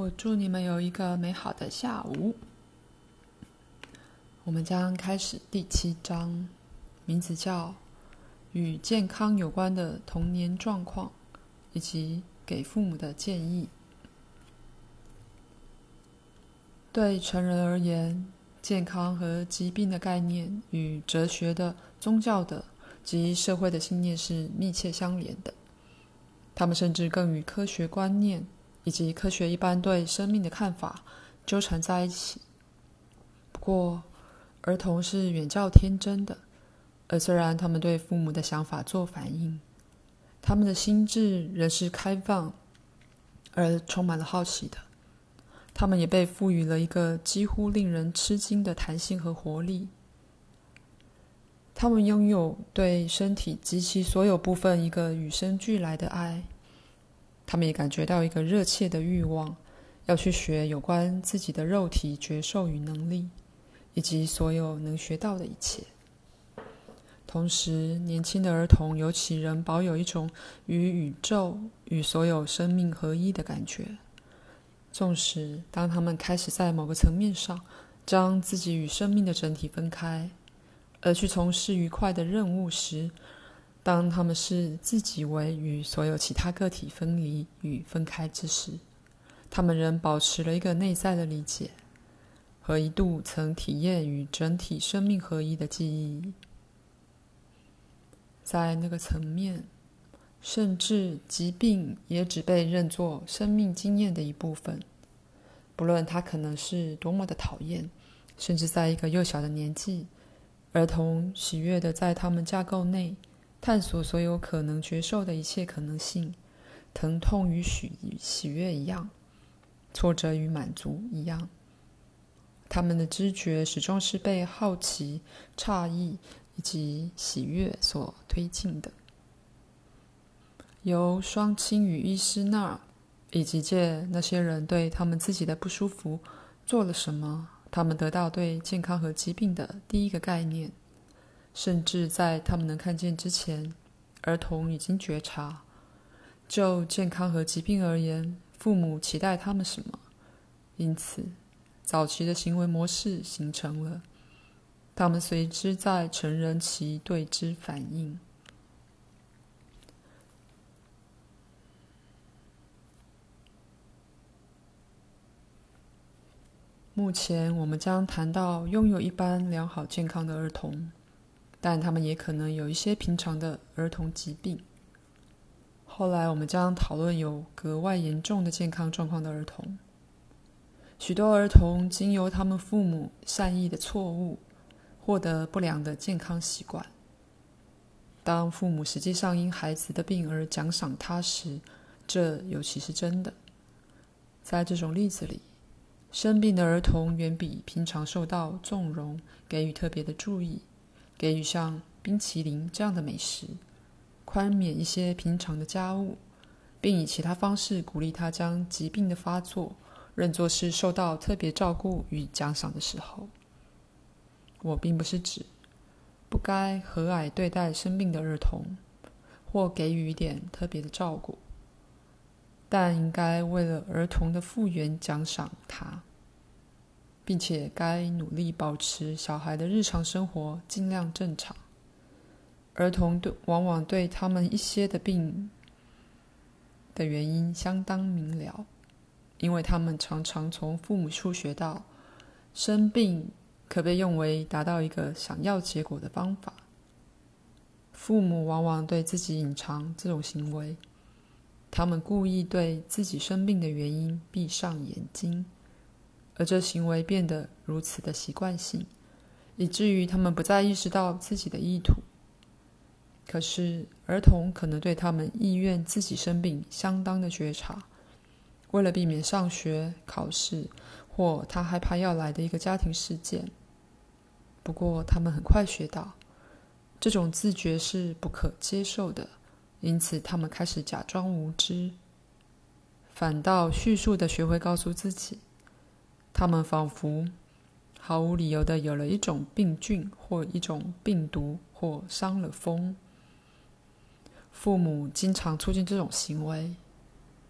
我祝你们有一个美好的下午。我们将开始第七章，名字叫“与健康有关的童年状况以及给父母的建议”。对成人而言，健康和疾病的概念与哲学的、宗教的及社会的信念是密切相连的。他们甚至更与科学观念以及科学一般对生命的看法纠缠在一起。不过，儿童是远较天真的，而虽然他们对父母的想法做反应，他们的心智仍是开放而充满了好奇的。他们也被赋予了一个几乎令人吃惊的弹性和活力。他们拥有对身体及其所有部分一个与生俱来的爱。他们也感觉到一个热切的欲望，要去学有关自己的肉体觉受与能力，以及所有能学到的一切。同时，年轻的儿童尤其仍保有一种与宇宙与所有生命合一的感觉。纵使当他们开始在某个层面上将自己与生命的整体分开，而去从事愉快的任务时，当他们视自己为与所有其他个体分离与分开之时，他们仍保持了一个内在的理解和一度曾体验与整体生命合一的记忆。在那个层面。甚至疾病也只被认作生命经验的一部分，不论它可能是多么的讨厌。甚至在一个幼小的年纪，儿童喜悦的在他们架构内探索所有可能觉受的一切可能性。疼痛与喜喜悦一样，挫折与满足一样。他们的知觉始终是被好奇、诧异以及喜悦所推进的。由双亲与医师那儿，以及借那些人对他们自己的不舒服做了什么，他们得到对健康和疾病的第一个概念。甚至在他们能看见之前，儿童已经觉察，就健康和疾病而言，父母期待他们什么。因此，早期的行为模式形成了，他们随之在成人期对之反应。目前我们将谈到拥有一般良好健康的儿童，但他们也可能有一些平常的儿童疾病。后来我们将讨论有格外严重的健康状况的儿童。许多儿童经由他们父母善意的错误，获得不良的健康习惯。当父母实际上因孩子的病而奖赏他时，这尤其是真的。在这种例子里。生病的儿童远比平常受到纵容，给予特别的注意，给予像冰淇淋这样的美食，宽免一些平常的家务，并以其他方式鼓励他将疾病的发作认作是受到特别照顾与奖赏的时候。我并不是指不该和蔼对待生病的儿童，或给予一点特别的照顾。但应该为了儿童的复原奖赏他，并且该努力保持小孩的日常生活尽量正常。儿童对往往对他们一些的病的原因相当明了，因为他们常常从父母处学到，生病可被用为达到一个想要结果的方法。父母往往对自己隐藏这种行为。他们故意对自己生病的原因闭上眼睛，而这行为变得如此的习惯性，以至于他们不再意识到自己的意图。可是，儿童可能对他们意愿自己生病相当的觉察，为了避免上学、考试或他害怕要来的一个家庭事件。不过，他们很快学到，这种自觉是不可接受的。因此，他们开始假装无知，反倒叙述的学会告诉自己，他们仿佛毫无理由地有了一种病菌或一种病毒或伤了风。父母经常促进这种行为，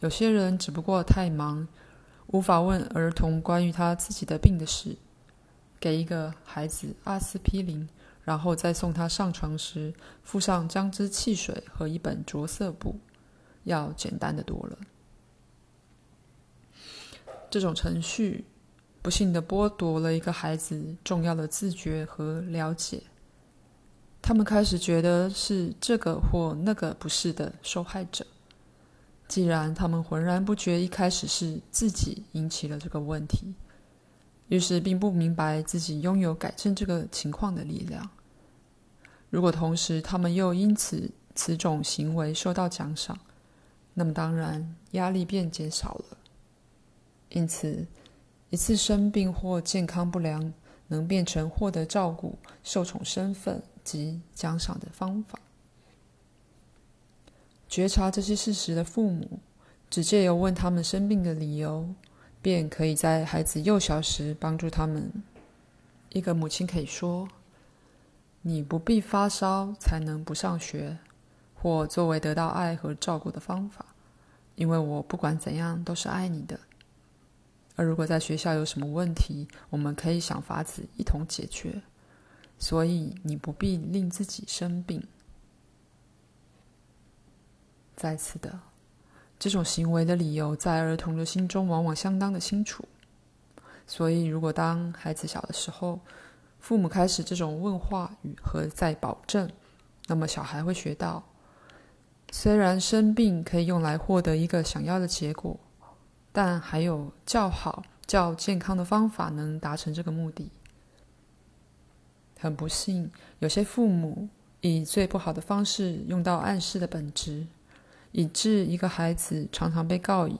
有些人只不过太忙，无法问儿童关于他自己的病的事，给一个孩子阿司匹林，然后再送他上床时附上姜汁汽水和一本着色簿，要简单的多了。这种程序不幸地剥夺了一个孩子重要的自觉和了解。他们开始觉得是这个或那个不是的受害者。既然他们浑然不觉一开始是自己引起了这个问题，于是并不明白自己拥有改正这个情况的力量。如果同时他们又因此此种行为受到奖赏，那么当然压力便减少了。因此，一次生病或健康不良能变成获得照顾、受宠身份及奖赏的方法。觉察这些事实的父母，只借由问他们生病的理由，便可以在孩子幼小时帮助他们。一个母亲可以说：“你不必发烧才能不上学，或作为得到爱和照顾的方法，因为我不管怎样都是爱你的。”而如果在学校有什么问题，我们可以想法子一同解决。所以你不必令自己生病。再次的，这种行为的理由在儿童的心中往往相当的清楚。所以，如果当孩子小的时候，父母开始这种问话语和在保证，那么小孩会学到，虽然生病可以用来获得一个想要的结果。但还有较好、较健康的方法能达成这个目的。很不幸，有些父母以最不好的方式用到暗示的本质，以致一个孩子常常被告以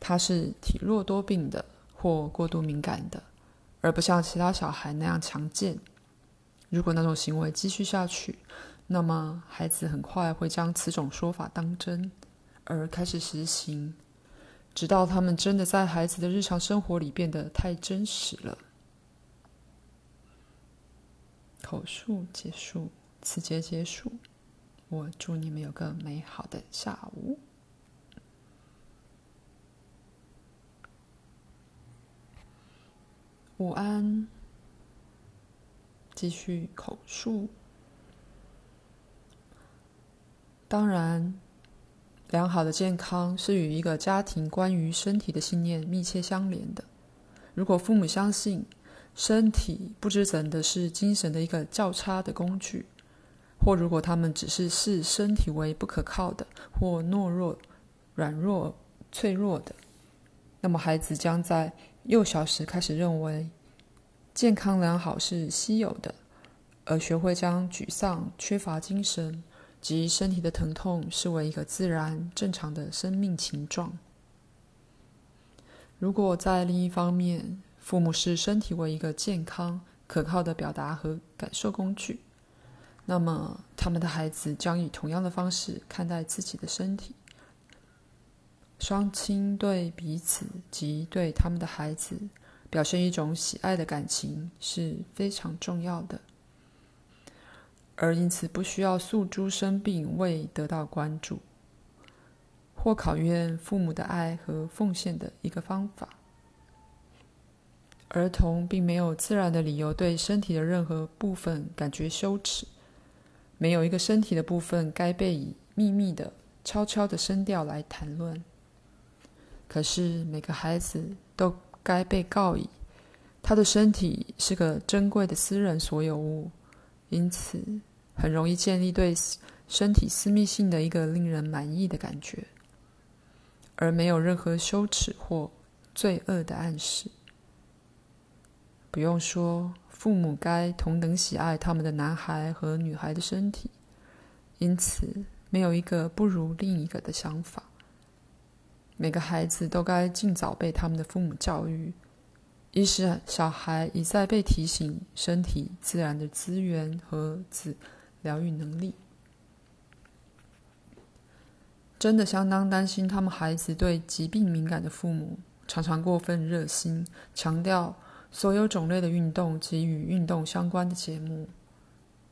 他是体弱多病的或过度敏感的，而不像其他小孩那样强健。如果那种行为继续下去，那么孩子很快会将此种说法当真，而开始实行。直到他们真的在孩子的日常生活里变得太真实了。口述结束，此节结束。我祝你们有个美好的下午。午安。继续口述。当然。良好的健康是与一个家庭关于身体的信念密切相连的。如果父母相信身体不知怎的是精神的一个较差的工具，或如果他们只是视身体为不可靠的或懦弱、软弱、脆弱的，那么孩子将在幼小时开始认为健康良好是稀有的，而学会将沮丧、缺乏精神。及身体的疼痛视为一个自然正常的生命情状。如果在另一方面，父母视身体为一个健康可靠的表达和感受工具，那么他们的孩子将以同样的方式看待自己的身体。双亲对彼此及对他们的孩子表现一种喜爱的感情是非常重要的。而因此，不需要诉诸生病未得到关注，或考验父母的爱和奉献的一个方法。儿童并没有自然的理由对身体的任何部分感觉羞耻，没有一个身体的部分该被以秘密的、悄悄的声调来谈论。可是，每个孩子都该被告以他的身体是个珍贵的私人所有物。因此，很容易建立对身体私密性的一个令人满意的感觉，而没有任何羞耻或罪恶的暗示。不用说，父母该同等喜爱他们的男孩和女孩的身体，因此没有一个不如另一个的想法。每个孩子都该尽早被他们的父母教育。一是小孩一再被提醒身体自然的资源和自疗愈能力，真的相当担心他们孩子对疾病敏感的父母常常过分热心，强调所有种类的运动及与运动相关的节目，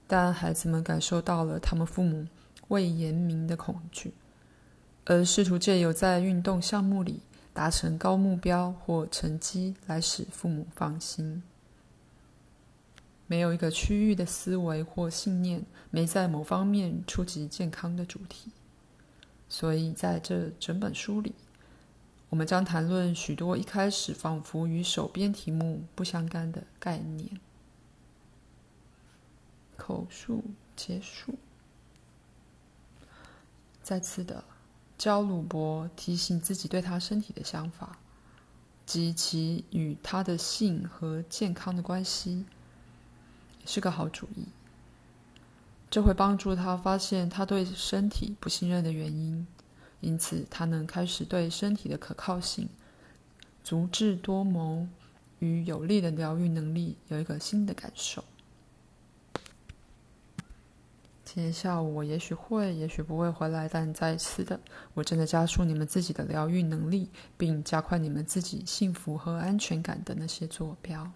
但孩子们感受到了他们父母未言明的恐惧，而试图借由在运动项目里达成高目标或成绩来使父母放心。没有一个区域的思维或信念没在某方面触及健康的主题，所以在这整本书里，我们将谈论许多一开始仿佛与手边题目不相干的概念。口述结束。再次的，焦鲁伯提醒自己对他身体的想法，及其与他的性和健康的关系。是个好主意，这会帮助他发现他对身体不信任的原因，因此他能开始对身体的可靠性、足智多谋与有力的疗愈能力有一个新的感受。今天下午我也许会，也许不会回来，但再次的，我正在加速你们自己的疗愈能力，并加快你们自己幸福和安全感的那些坐标。